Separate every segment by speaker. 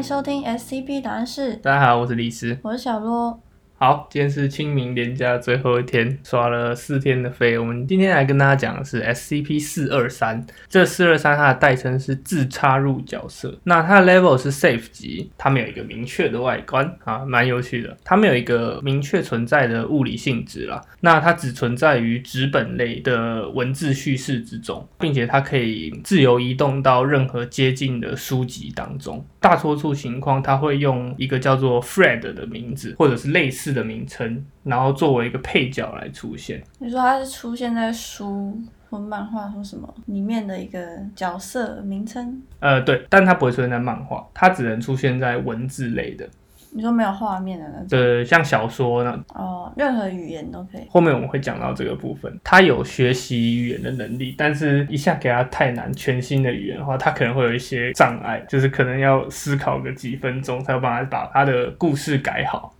Speaker 1: 迎收听 SCP 答案室，
Speaker 2: 大家好，我是李斯。
Speaker 1: 我是小罗。
Speaker 2: 好，今天是清明连假最后一天，刷了四天的飞。我们今天来跟大家讲的是 SCP 四二三。这四二三它的代称是自插入角色，那它的 level 是 safe 级，它没有一个明确的外观啊，蛮有趣的。它没有一个明确存在的物理性质啦，那它只存在于纸本类的文字叙事之中，并且它可以自由移动到任何接近的书籍当中。大多数情况，它会用一个叫做 Fred 的名字，或者是类似的名称，然后作为一个配角来出现。
Speaker 1: 你说它是出现在书或漫画或什么里面的一个角色名称？
Speaker 2: 呃，对，但它不会出现在漫画，它只能出现在文字类的。
Speaker 1: 你说没有画面的那种？
Speaker 2: 对，像小说呢。
Speaker 1: 哦，任何语言都可以。
Speaker 2: 后面我们会讲到这个部分，他有学习语言的能力，但是一下给他太难全新的语言的话，他可能会有一些障碍，就是可能要思考个几分钟才有办法把他的故事改好。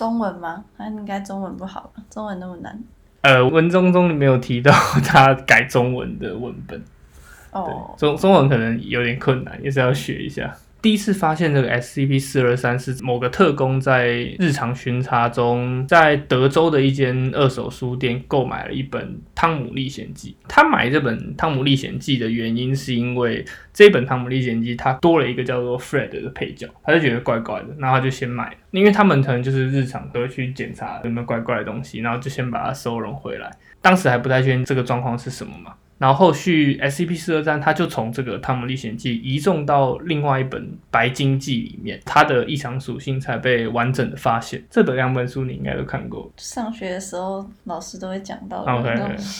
Speaker 1: 中文吗？他应该中文不好吧？中文那么难。
Speaker 2: 呃，文中中没有提到他改中文的文本。
Speaker 1: 哦。
Speaker 2: 中中文可能有点困难，也是要学一下。第一次发现这个 SCP 四二三是某个特工在日常巡查中，在德州的一间二手书店购买了一本《汤姆历险记》。他买这本《汤姆历险记》的原因是因为这本《汤姆历险记》它多了一个叫做 Fred 的配角，他就觉得怪怪的，然后他就先买了。因为他们可能就是日常都会去检查有没有怪怪的东西，然后就先把它收容回来。当时还不太确定这个状况是什么嘛。然后后续 SCP 四二三，它就从这个《汤姆历险记》移送到另外一本《白鲸记》里面，它的异常属性才被完整的发现。这本两本书你应该都看过，
Speaker 1: 上学的时候老师都会讲到。
Speaker 2: OK，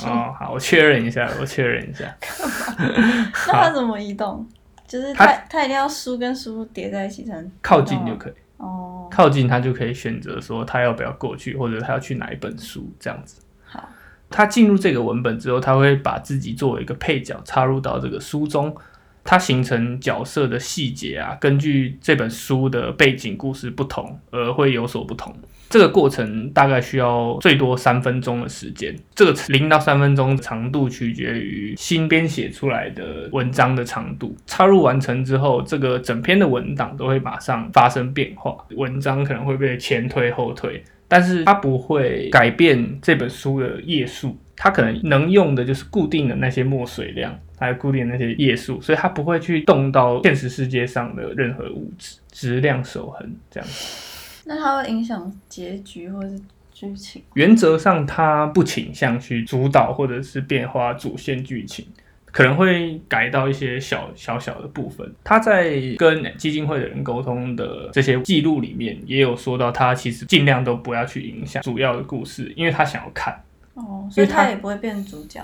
Speaker 2: 哦，好，我确认一下，我确认一下。
Speaker 1: 那它怎么移动？就是它它一定要书跟书叠在一起才能
Speaker 2: 靠近就可以。
Speaker 1: 哦，
Speaker 2: 靠近它就可以选择说它要不要过去，或者它要去哪一本书这样子。他进入这个文本之后，他会把自己作为一个配角插入到这个书中，它形成角色的细节啊，根据这本书的背景故事不同而会有所不同。这个过程大概需要最多三分钟的时间，这个零到三分钟长度取决于新编写出来的文章的长度。插入完成之后，这个整篇的文档都会马上发生变化，文章可能会被前推后推。但是它不会改变这本书的页数，它可能能用的就是固定的那些墨水量，还有固定的那些页数，所以它不会去动到现实世界上的任何物质、质量守恒这样子。
Speaker 1: 那它会影响结局或是剧情？
Speaker 2: 原则上，它不倾向去主导或者是变化主线剧情。可能会改到一些小小小的部分。他在跟基金会的人沟通的这些记录里面，也有说到他其实尽量都不要去影响主要的故事，因为他想要看。
Speaker 1: 哦，所以他也不会变主角。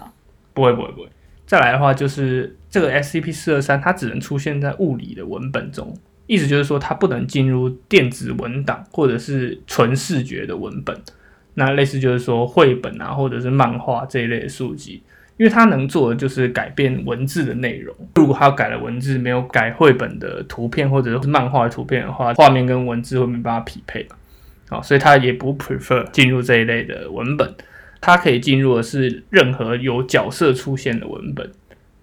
Speaker 2: 不会不会不会。再来的话，就是这个 SCP 四二三，它只能出现在物理的文本中，意思就是说它不能进入电子文档或者是纯视觉的文本。那类似就是说绘本啊，或者是漫画这一类的书籍。因为它能做的就是改变文字的内容。如果它改了文字，没有改绘本的图片或者是漫画的图片的话，画面跟文字会没办法匹配嘛？好，所以它也不 prefer 进入这一类的文本。它可以进入的是任何有角色出现的文本，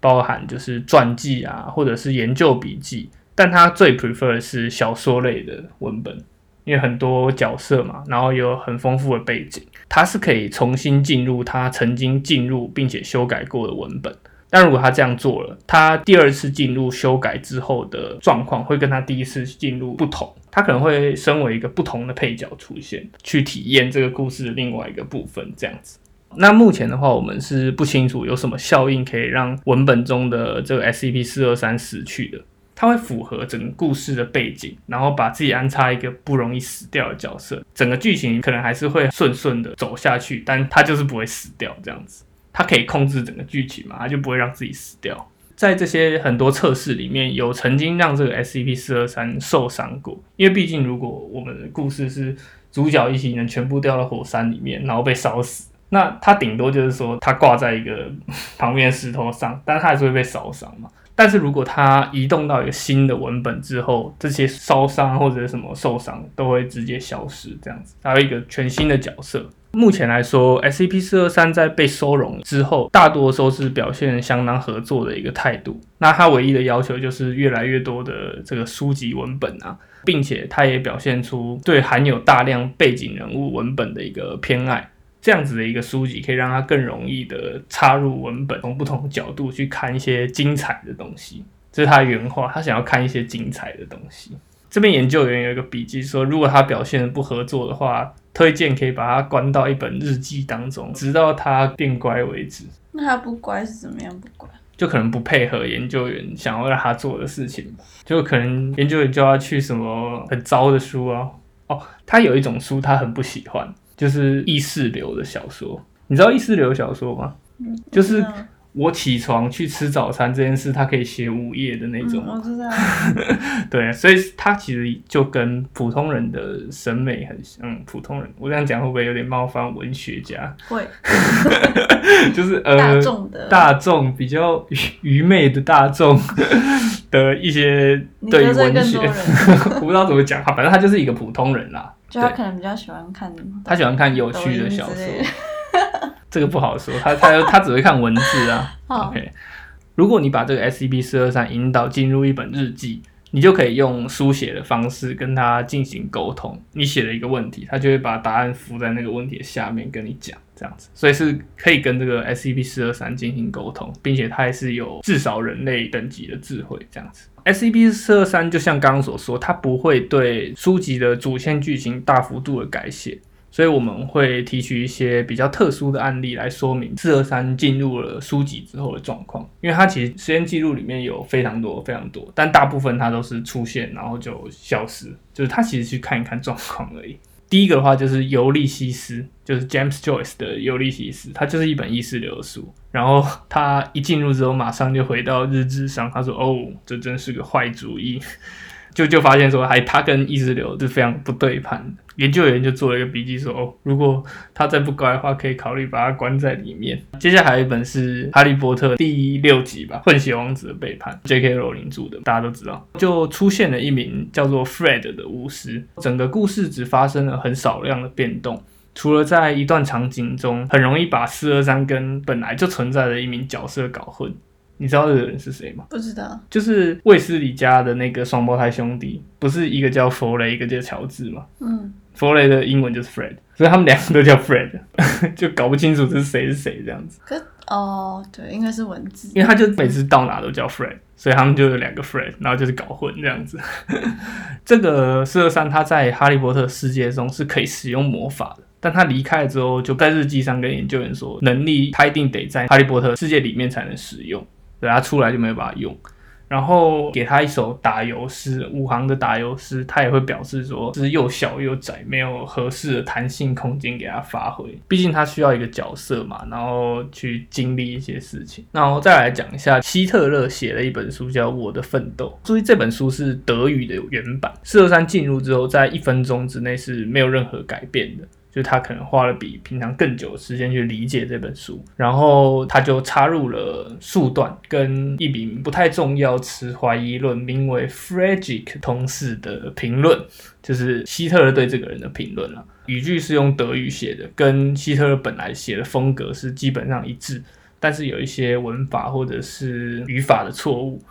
Speaker 2: 包含就是传记啊，或者是研究笔记。但它最 prefer 是小说类的文本。因为很多角色嘛，然后有很丰富的背景，他是可以重新进入他曾经进入并且修改过的文本。但如果他这样做了，他第二次进入修改之后的状况会跟他第一次进入不同，他可能会身为一个不同的配角出现，去体验这个故事的另外一个部分。这样子，那目前的话，我们是不清楚有什么效应可以让文本中的这个 SCP 四二三死去的。它会符合整个故事的背景，然后把自己安插一个不容易死掉的角色，整个剧情可能还是会顺顺的走下去，但它就是不会死掉这样子。它可以控制整个剧情嘛，它就不会让自己死掉。在这些很多测试里面有曾经让这个 SCP 四二三受伤过，因为毕竟如果我们的故事是主角一行人全部掉到火山里面，然后被烧死，那他顶多就是说他挂在一个 旁边石头上，但他还是会被烧伤嘛。但是如果它移动到一个新的文本之后，这些烧伤或者什么受伤都会直接消失，这样子，还有一个全新的角色，目前来说，SCP 四二三在被收容之后，大多都是表现相当合作的一个态度。那它唯一的要求就是越来越多的这个书籍文本啊，并且它也表现出对含有大量背景人物文本的一个偏爱。这样子的一个书籍可以让它更容易的插入文本，从不同角度去看一些精彩的东西。这是他原话，他想要看一些精彩的东西。这边研究员有一个笔记说，如果他表现不合作的话，推荐可以把他关到一本日记当中，直到他变乖为止。
Speaker 1: 那他不乖是怎么样不乖？
Speaker 2: 就可能不配合研究员想要让他做的事情，就可能研究员就要去什么很糟的书啊。哦，他有一种书他很不喜欢。就是意识流的小说，你知道意识流小说吗？
Speaker 1: 嗯，
Speaker 2: 就是我起床去吃早餐这件事，他可以写五页的那种。
Speaker 1: 我知道。
Speaker 2: 对，所以他其实就跟普通人的审美很像。普通人，我这样讲会不会有点冒犯文学家？
Speaker 1: 会。
Speaker 2: 就是呃，
Speaker 1: 大众的
Speaker 2: 大众比较愚愚昧的大众的一些对于文学，我不知道怎么讲他，反正他就是一个普通人啦。
Speaker 1: 就他可能比较喜欢看，
Speaker 2: 他喜欢看有趣的小说，这个不好说，他他他只会看文字啊。OK，如果你把这个 SCP 四二三引导进入一本日记。你就可以用书写的方式跟他进行沟通。你写了一个问题，他就会把答案附在那个问题的下面跟你讲，这样子，所以是可以跟这个 SCP 四二三进行沟通，并且它还是有至少人类等级的智慧，这样子。SCP 四二三就像刚刚所说，它不会对书籍的主线剧情大幅度的改写。所以我们会提取一些比较特殊的案例来说明四二三进入了书籍之后的状况，因为它其实实验记录里面有非常多非常多，但大部分它都是出现然后就消失，就是他其实去看一看状况而已。第一个的话就是《尤利西斯》，就是 James Joyce 的《尤利西斯》，它就是一本意识流的书。然后他一进入之后，马上就回到日志上，他说：“哦，这真是个坏主意。”就就发现说，还他跟意识流是非常不对盘的。研究员就做了一个笔记说，哦，如果他再不乖的话，可以考虑把他关在里面。接下来还有一本是《哈利波特》第六集吧，《混血王子的背叛》，J.K. 罗琳著的，大家都知道。就出现了一名叫做 Fred 的巫师，整个故事只发生了很少量的变动，除了在一段场景中，很容易把四二三跟本来就存在的一名角色搞混。你知道这个人是谁吗？
Speaker 1: 不知道，
Speaker 2: 就是卫斯理家的那个双胞胎兄弟，不是一个叫弗雷，一个叫乔治吗？
Speaker 1: 嗯，
Speaker 2: 弗雷的英文就是 Fred，所以他们两个都叫 Fred，就搞不清楚这是谁是谁这样子。
Speaker 1: 可哦，对，应该是文字，
Speaker 2: 因为他就每次到哪都叫 Fred，所以他们就有两个 Fred，然后就是搞混这样子。这个四二三他在哈利波特世界中是可以使用魔法的，但他离开了之后，就在日记上跟研究员说，能力他一定得在哈利波特世界里面才能使用。等他出来就没有办法用，然后给他一首打油诗，五行的打油诗，他也会表示说是又小又窄，没有合适的弹性空间给他发挥。毕竟他需要一个角色嘛，然后去经历一些事情。然后再来讲一下，希特勒写了一本书叫《我的奋斗》，注意这本书是德语的原版。四二三进入之后，在一分钟之内是没有任何改变的。就他可能花了比平常更久的时间去理解这本书，然后他就插入了数段跟一名不太重要持怀疑论，名为 Frederick 同事的评论，就是希特勒对这个人的评论了。语句是用德语写的，跟希特勒本来写的风格是基本上一致，但是有一些文法或者是语法的错误。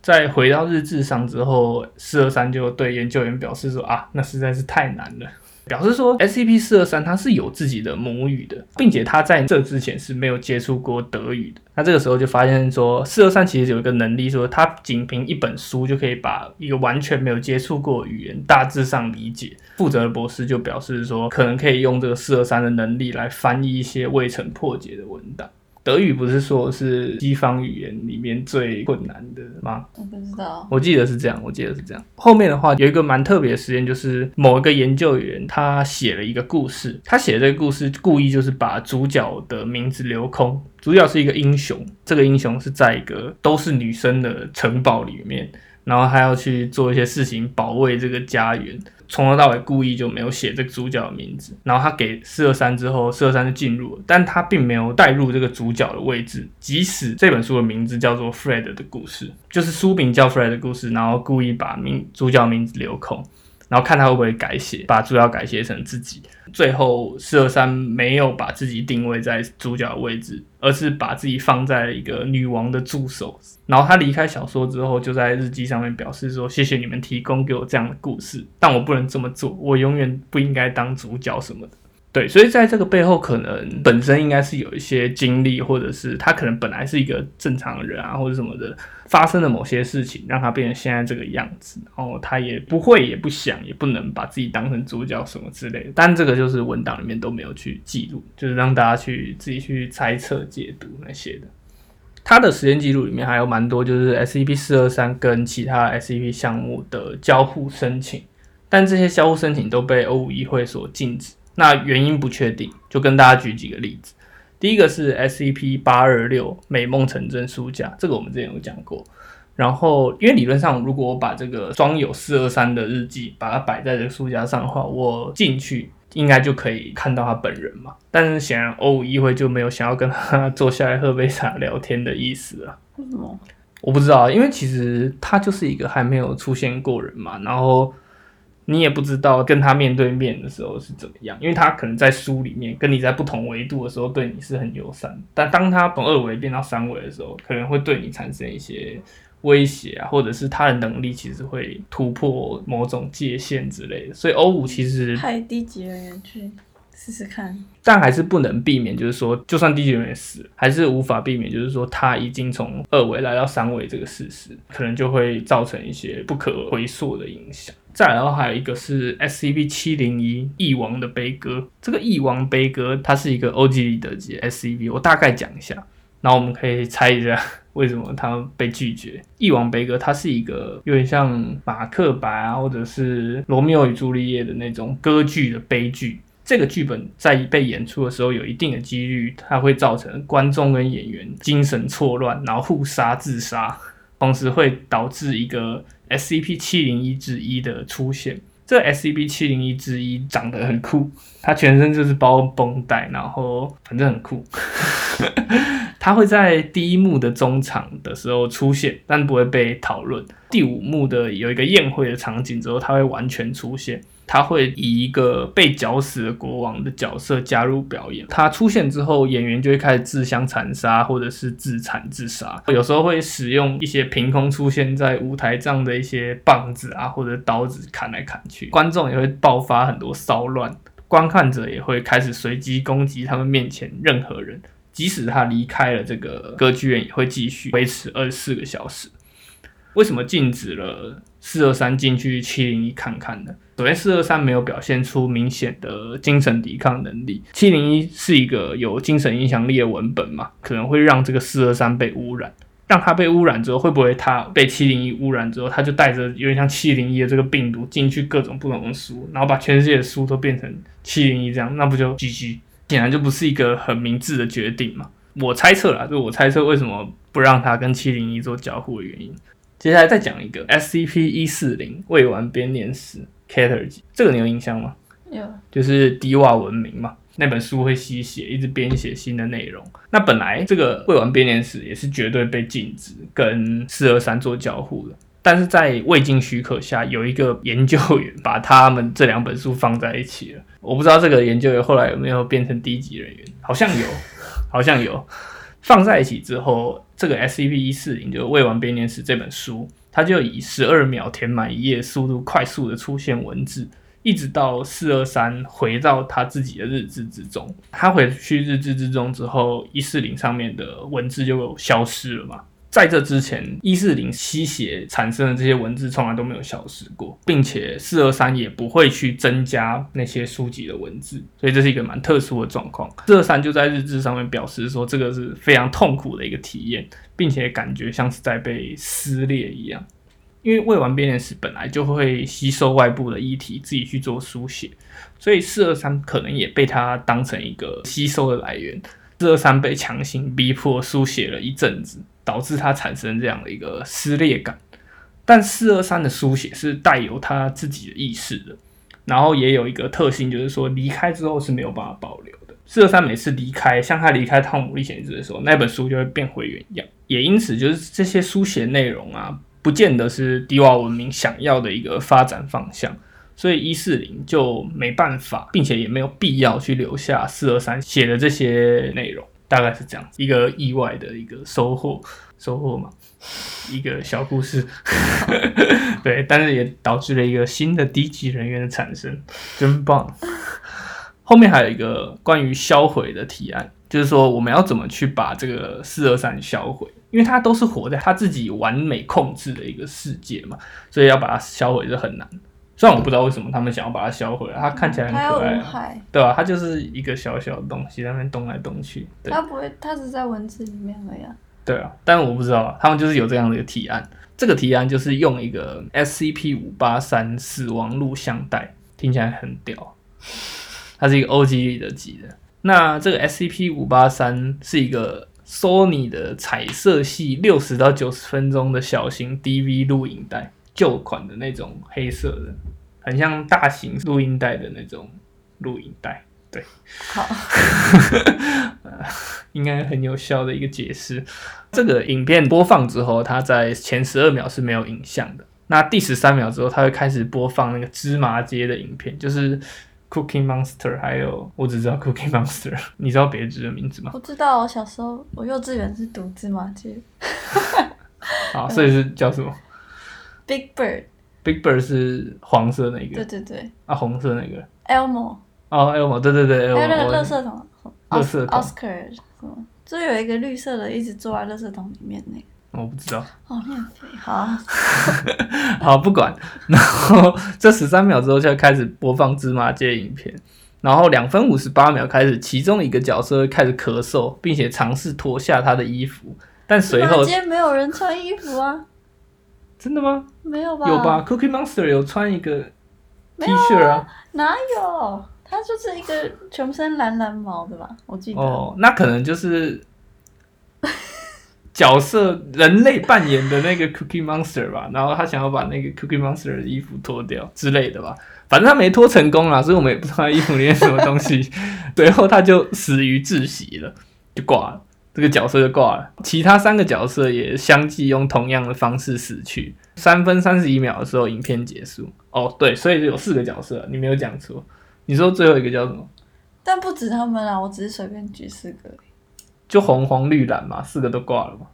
Speaker 2: 在回到日志上之后，四二三就对研究员表示说：“啊，那实在是太难了。”表示说，SCP 四二三它是有自己的母语的，并且它在这之前是没有接触过德语的。那这个时候就发现说，四二三其实有一个能力，说它仅凭一本书就可以把一个完全没有接触过语言大致上理解。负责的博士就表示说，可能可以用这个四二三的能力来翻译一些未曾破解的文档。德语不是说是西方语言里面最困难的吗？
Speaker 1: 我不知道，
Speaker 2: 我记得是这样，我记得是这样。后面的话有一个蛮特别的实验，就是某一个研究员他写了一个故事，他写这个故事故意就是把主角的名字留空，主角是一个英雄，这个英雄是在一个都是女生的城堡里面。然后他要去做一些事情，保卫这个家园。从头到尾故意就没有写这个主角的名字。然后他给四二三之后，四二三就进入了，但他并没有带入这个主角的位置。即使这本书的名字叫做 Fred 的故事，就是书名叫 Fred 的故事，然后故意把名主角名字留空。然后看他会不会改写，把主角改写成自己。最后四二三没有把自己定位在主角的位置，而是把自己放在一个女王的助手。然后他离开小说之后，就在日记上面表示说：“谢谢你们提供给我这样的故事，但我不能这么做，我永远不应该当主角什么的。”对，所以在这个背后，可能本身应该是有一些经历，或者是他可能本来是一个正常人啊，或者什么的，发生了某些事情，让他变成现在这个样子。然后他也不会，也不想，也不能把自己当成主角什么之类的。但这个就是文档里面都没有去记录，就是让大家去自己去猜测、解读那些的。他的时间记录里面还有蛮多，就是 S E P 四二三跟其他 S E P 项目的交互申请，但这些交互申请都被欧五议会所禁止。那原因不确定，就跟大家举几个例子。第一个是 SCP 八二六美梦成真书架，这个我们之前有讲过。然后，因为理论上，如果我把这个装有四二三的日记，把它摆在这个书架上的话，我进去应该就可以看到他本人嘛。但是显然欧五议会就没有想要跟他坐下来喝杯茶聊天的意思啊。
Speaker 1: 为什么？
Speaker 2: 我不知道，因为其实他就是一个还没有出现过人嘛。然后。你也不知道跟他面对面的时候是怎么样，因为他可能在书里面跟你在不同维度的时候对你是很友善，但当他从二维变到三维的时候，可能会对你产生一些威胁啊，或者是他的能力其实会突破某种界限之类的。所以欧五其实
Speaker 1: 派低级人员去试试看，
Speaker 2: 但还是不能避免，就是说，就算低级人员死，还是无法避免，就是说他已经从二维来到三维这个事实，可能就会造成一些不可回溯的影响。再然后还有一个是 S C P 七零一翼王的悲歌，这个翼王悲歌它是一个 O G 里德级 S C P，我大概讲一下，然后我们可以猜一下 为什么它被拒绝。翼王悲歌它是一个有点像马克白啊，或者是罗密欧与朱丽叶的那种歌剧的悲剧。这个剧本在被演出的时候，有一定的几率它会造成观众跟演员精神错乱，然后互杀自杀，同时会导致一个。SCP 七零一之一的出现，这 SCP 七零一之一长得很酷，它全身就是包绷带，然后反正很酷。它会在第一幕的中场的时候出现，但不会被讨论。第五幕的有一个宴会的场景之后，他会完全出现。他会以一个被绞死的国王的角色加入表演。他出现之后，演员就会开始自相残杀，或者是自残自杀。有时候会使用一些凭空出现在舞台上的一些棒子啊，或者刀子砍来砍去。观众也会爆发很多骚乱，观看者也会开始随机攻击他们面前任何人。即使他离开了这个歌剧院，也会继续维持二十四个小时。为什么禁止了四二三进去七零一看看呢？首先，四二三没有表现出明显的精神抵抗能力。七零一是一个有精神影响力的文本嘛，可能会让这个四二三被污染。让他被污染之后，会不会他被七零一污染之后，他就带着有点像七零一的这个病毒进去各种不同的书，然后把全世界的书都变成七零一这样，那不就 GG？显然就不是一个很明智的决定嘛。我猜测啦，就我猜测为什么不让他跟七零一做交互的原因。接下来再讲一个 SCP 一四零未完编年史 Cater 级，这个你有印象吗？
Speaker 1: 有，
Speaker 2: 就是低瓦文明嘛，那本书会吸血，一直编写新的内容。那本来这个未完编年史也是绝对被禁止跟四二三做交互的，但是在未经许可下，有一个研究员把他们这两本书放在一起了。我不知道这个研究员后来有没有变成低级人员，好像有，好像有。放在一起之后，这个 S C P 一四零就未完编年史这本书，它就以十二秒填满一页速度，快速的出现文字，一直到四二三回到他自己的日志之中。他回去日志之中之后，一四零上面的文字就消失了嘛。在这之前，一四零吸血产生的这些文字从来都没有消失过，并且四二三也不会去增加那些书籍的文字，所以这是一个蛮特殊的状况。四二三就在日志上面表示说，这个是非常痛苦的一个体验，并且感觉像是在被撕裂一样。因为未完编年史本来就会吸收外部的议题，自己去做书写，所以四二三可能也被它当成一个吸收的来源。四二三被强行逼迫书写了一阵子。导致他产生这样的一个撕裂感，但四二三的书写是带有他自己的意识的，然后也有一个特性，就是说离开之后是没有办法保留的。四二三每次离开，像他离开《汤姆历险记》的时候，那本书就会变回原样，也因此就是这些书写内容啊，不见得是迪瓦文明想要的一个发展方向，所以一四零就没办法，并且也没有必要去留下四二三写的这些内容，大概是这样子一个意外的一个收获，收获嘛，一个小故事，对，但是也导致了一个新的低级人员的产生，真棒。后面还有一个关于销毁的提案，就是说我们要怎么去把这个四二三销毁，因为它都是活在他自己完美控制的一个世界嘛，所以要把它销毁是很难。虽然我不知道为什么他们想要把它销毁，它看起来很可爱啊，对吧、它就是一个小小的东西，在那边动来动去，对
Speaker 1: 它不会，它只在文字里面而已啊。
Speaker 2: 对啊。但我不知道啊，他们就是有这样的一个提案。这个提案就是用一个 SCP 五八三死亡录像带，听起来很屌。它是一个 OG 里的级的。那这个 SCP 五八三是一个 Sony 的彩色系六十到九十分钟的小型 DV 录影带，旧款的那种黑色的，很像大型录音带的那种录音带。对，
Speaker 1: 好，
Speaker 2: 应该很有效的一个解释。这个影片播放之后，它在前十二秒是没有影像的。那第十三秒之后，它会开始播放那个芝麻街的影片，就是 Cookie Monster，还有我只知道 Cookie Monster，你知道别支的名字吗？
Speaker 1: 我知道，我小时候我幼稚园是读芝麻街
Speaker 2: 好，所以是叫什么
Speaker 1: ，Big
Speaker 2: Bird，？Big Bird 是黄色那
Speaker 1: 对
Speaker 2: 个。
Speaker 1: 对对对。
Speaker 2: 啊，红色那个
Speaker 1: ，Elmo，
Speaker 2: 哦，Elmo，对对对
Speaker 1: 还有那个垃圾桶。
Speaker 2: 垃圾桶
Speaker 1: ，Oscar 什么，就有一个绿色的一直坐在垃圾桶里面那个。
Speaker 2: 我不知道。
Speaker 1: 哦，你很肥，好啊，
Speaker 2: 好，不管。然后这十三秒之后就开始播放芝麻街影片，然后两分五十八秒开始，其中一个角色会开始咳嗽，并且尝试脱下他的衣服，但随后
Speaker 1: 今天没有人穿衣服啊，
Speaker 2: 真的吗？
Speaker 1: 没有吧？
Speaker 2: 有吧？Cookie Monster 有穿一个 T 恤啊。
Speaker 1: 哪有？他就是一个全身蓝蓝毛的吧？我记得。
Speaker 2: 哦，那可能就是角色人类扮演的那个 Cookie Monster 吧，然后他想要把那个 Cookie Monster 的衣服脱掉之类的吧，反正他没脱成功啦，所以我们也不知道他衣服里面什么东西，最后他就死于窒息了，就挂了。这个角色就挂了，其他三个角色也相继用同样的方式死去。三分三十一秒的时候，影片结束。哦，对，所以有四个角色，你没有讲错。你说最后一个叫什么？
Speaker 1: 但不止他们啊，我只是随便举四个。
Speaker 2: 就红黄绿蓝嘛，四个都挂了嘛。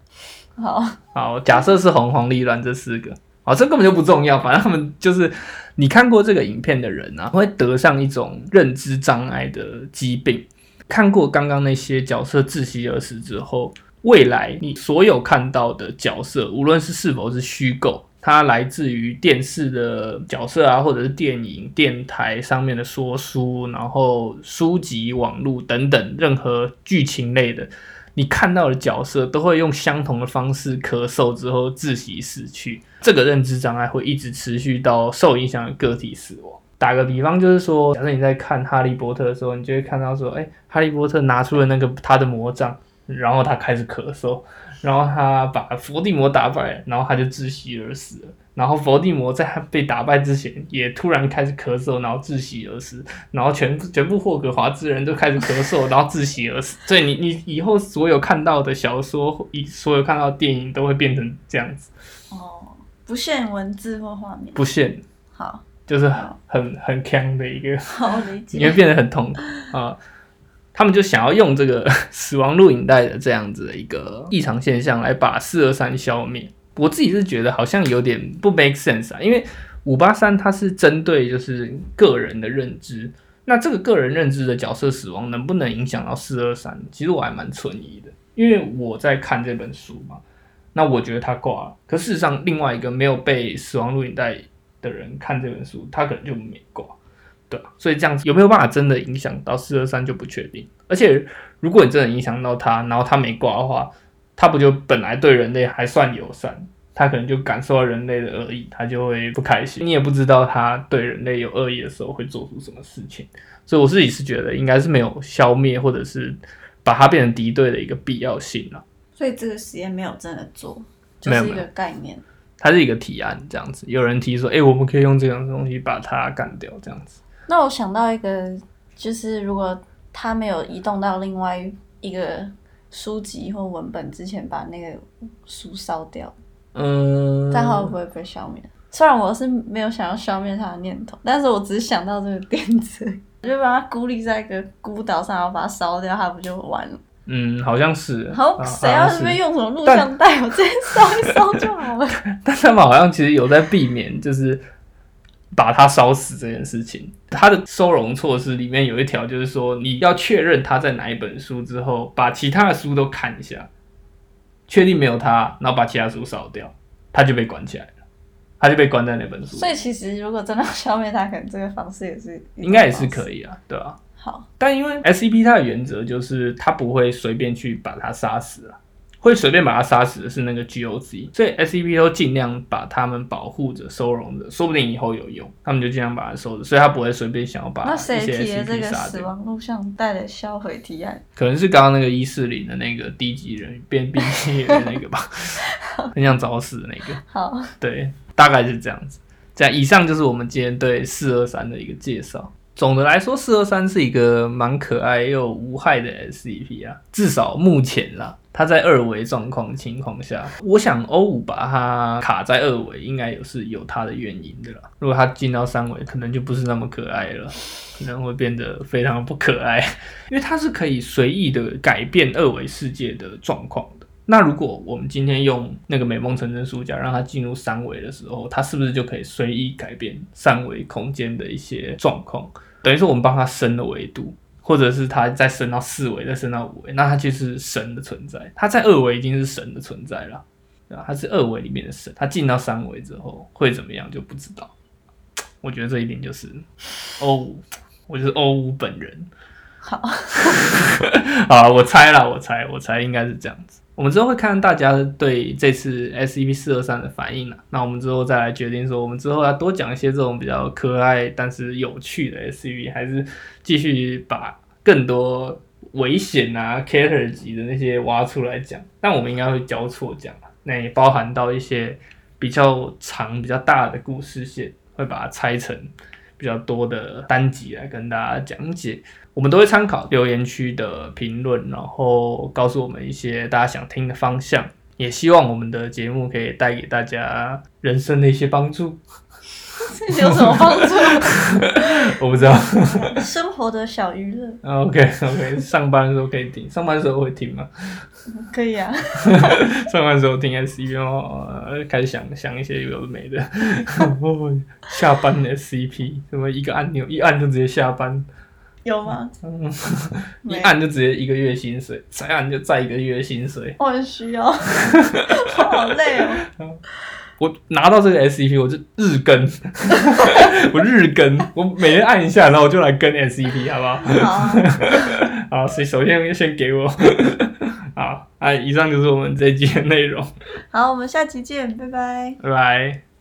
Speaker 1: 好，
Speaker 2: 好，假设是红黄绿蓝这四个，哦，这根本就不重要，反正他们就是你看过这个影片的人啊，会得上一种认知障碍的疾病。看过刚刚那些角色窒息而死之后，未来你所有看到的角色，无论是是否是虚构，它来自于电视的角色啊，或者是电影、电台上面的说书，然后书籍、网络等等任何剧情类的，你看到的角色都会用相同的方式咳嗽之后窒息死去。这个认知障碍会一直持续到受影响的个体死亡。打个比方，就是说，假设你在看《哈利波特》的时候，你就会看到说，哎、哈利波特拿出了那个他的魔杖，然后他开始咳嗽，然后他把伏地魔打败，然后他就窒息而死了。然后伏地魔在他被打败之前，也突然开始咳嗽，然后窒息而死。然后全部全部霍格华兹人都开始咳嗽，然后窒息而死。所以你你以后所有看到的小说，以所有看到的电影都会变成这样子，
Speaker 1: 哦，不限文字或画面。
Speaker 2: 不限，
Speaker 1: 好，
Speaker 2: 就是很很很强的一个。
Speaker 1: 好理解。
Speaker 2: 你会变得很痛苦啊。他们就想要用这个 死亡录影带的这样子的一个异常现象来把四二三消灭。我自己是觉得好像有点不 make sense 啊，因为五八三它是针对就是个人的认知，那这个个人认知的角色死亡能不能影响到四二三？其实我还蛮存疑的，因为我在看这本书嘛，那我觉得他挂了，可事实上另外一个没有被死亡录影带的人看这本书，他可能就没挂。对吧？所以这样子有没有办法真的影响到四二三就不确定。而且如果你真的影响到他，然后他没挂的话，他不就本来对人类还算友善，他可能就感受到人类的恶意，他就会不开心。你也不知道他对人类有恶意的时候会做出什么事情。所以我自己是觉得应该是没有消灭或者是把它变成敌对的一个必要性了。
Speaker 1: 所以这个实验没有真的做，就
Speaker 2: 没有没
Speaker 1: 是一个概念。
Speaker 2: 它是一个提案这样子，有人提说，哎、我们可以用这样的东西把它干掉这样子。
Speaker 1: 那我想到一个，就是如果它没有移动到另外一个书籍或文本之前，把那个书烧掉，
Speaker 2: 嗯，
Speaker 1: 这样它会不会被消灭？虽然我是没有想要消灭它的念头，但是我只是想到这个点子，我就把它孤立在一个孤岛上，然后把它烧掉，它不就完了？
Speaker 2: 嗯，好像是。
Speaker 1: 好，
Speaker 2: 啊
Speaker 1: 谁要
Speaker 2: 是
Speaker 1: 被用什么录像带，我直接烧一烧就好了。
Speaker 2: 但他们好像其实有在避免，就是把它烧死这件事情。它的收容措施里面有一条，就是说你要确认他在哪一本书之后，把其他的书都看一下，确定没有他，然后把其他书烧掉，他就被关起来了，他就被关在那本书。
Speaker 1: 所以其实如果真的要消灭它，可能这个方式也是
Speaker 2: 应该也是。可以啊，对吧、
Speaker 1: 好，
Speaker 2: 但因为 SCP 它的原则就是它不会随便去把它杀死啊，会随便把它杀死的是那个 GOC，所以 SCP 都尽量把它们保护着、收容着，说不定以后有用，他们就尽量把它收着，所以它不会随便想要把
Speaker 1: 那
Speaker 2: 一些
Speaker 1: 谁提了这个。死亡录像带的销毁提案？
Speaker 2: 可能是刚刚那个一四零的那个低级人变兵器的那个吧，很想找死的那个。
Speaker 1: 好，
Speaker 2: 对，大概是这样子。这样，以上就是我们今天对四二三的一个介绍。总的来说，四二三是一个蛮可爱又无害的 SCP 啊，至少目前啦，它在二维状况情况下，我想欧五把它卡在二维，应该也是有它的原因的啦。如果它进到三维，可能就不是那么可爱了，可能会变得非常不可爱，因为它是可以随意的改变二维世界的状况的。那如果我们今天用那个美梦成真书架让它进入三维的时候，它是不是就可以随意改变三维空间的一些状况？等于说我们帮它升了维度，或者是它再升到四维，再升到五维，那它就是神的存在。它在二维已经是神的存在了，对吧？它是二维里面的神，它进到三维之后会怎么样就不知道。我觉得这一定就是欧五，我就是欧五本人。
Speaker 1: 好，
Speaker 2: 好，我猜了，我猜，我猜应该是这样子。我们之后会看大家对这次 S E P 四二三的反应啦。那我们之后再来决定说，我们之后要多讲一些这种比较可爱但是有趣的 S E P，还是继续把更多危险啊、cater 级的那些挖出来讲。但我们应该会交错讲，那也包含到一些比较长、比较大的故事线，会把它拆成比较多的单集来跟大家讲解。我们都会参考留言区的评论，然后告诉我们一些大家想听的方向。也希望我们的节目可以带给大家人生的一些帮助。
Speaker 1: 有什么帮助？
Speaker 2: 我不知道
Speaker 1: 生活的小娱乐
Speaker 2: ，OK OK，上班的时候可以听，上班的时候会听吗？
Speaker 1: 可以啊。
Speaker 2: 上班的时候听 S C P 哦，呃开始想想一些有的没的。哦，下班的 S C P，什么一个按钮一按就直接下班，
Speaker 1: 有吗？
Speaker 2: 嗯，一按就直接一个月薪水，再按就再一个月薪水。
Speaker 1: 我很需要，我好累哦。
Speaker 2: 我拿到这个 SCP，我就日更，我日更，我每天按一下，然后我就来跟 SCP，好不好？好 所以首先先给我，好，啊，以上就是我们这一集的内容，
Speaker 1: 好，我们下期见，拜拜。
Speaker 2: 拜拜。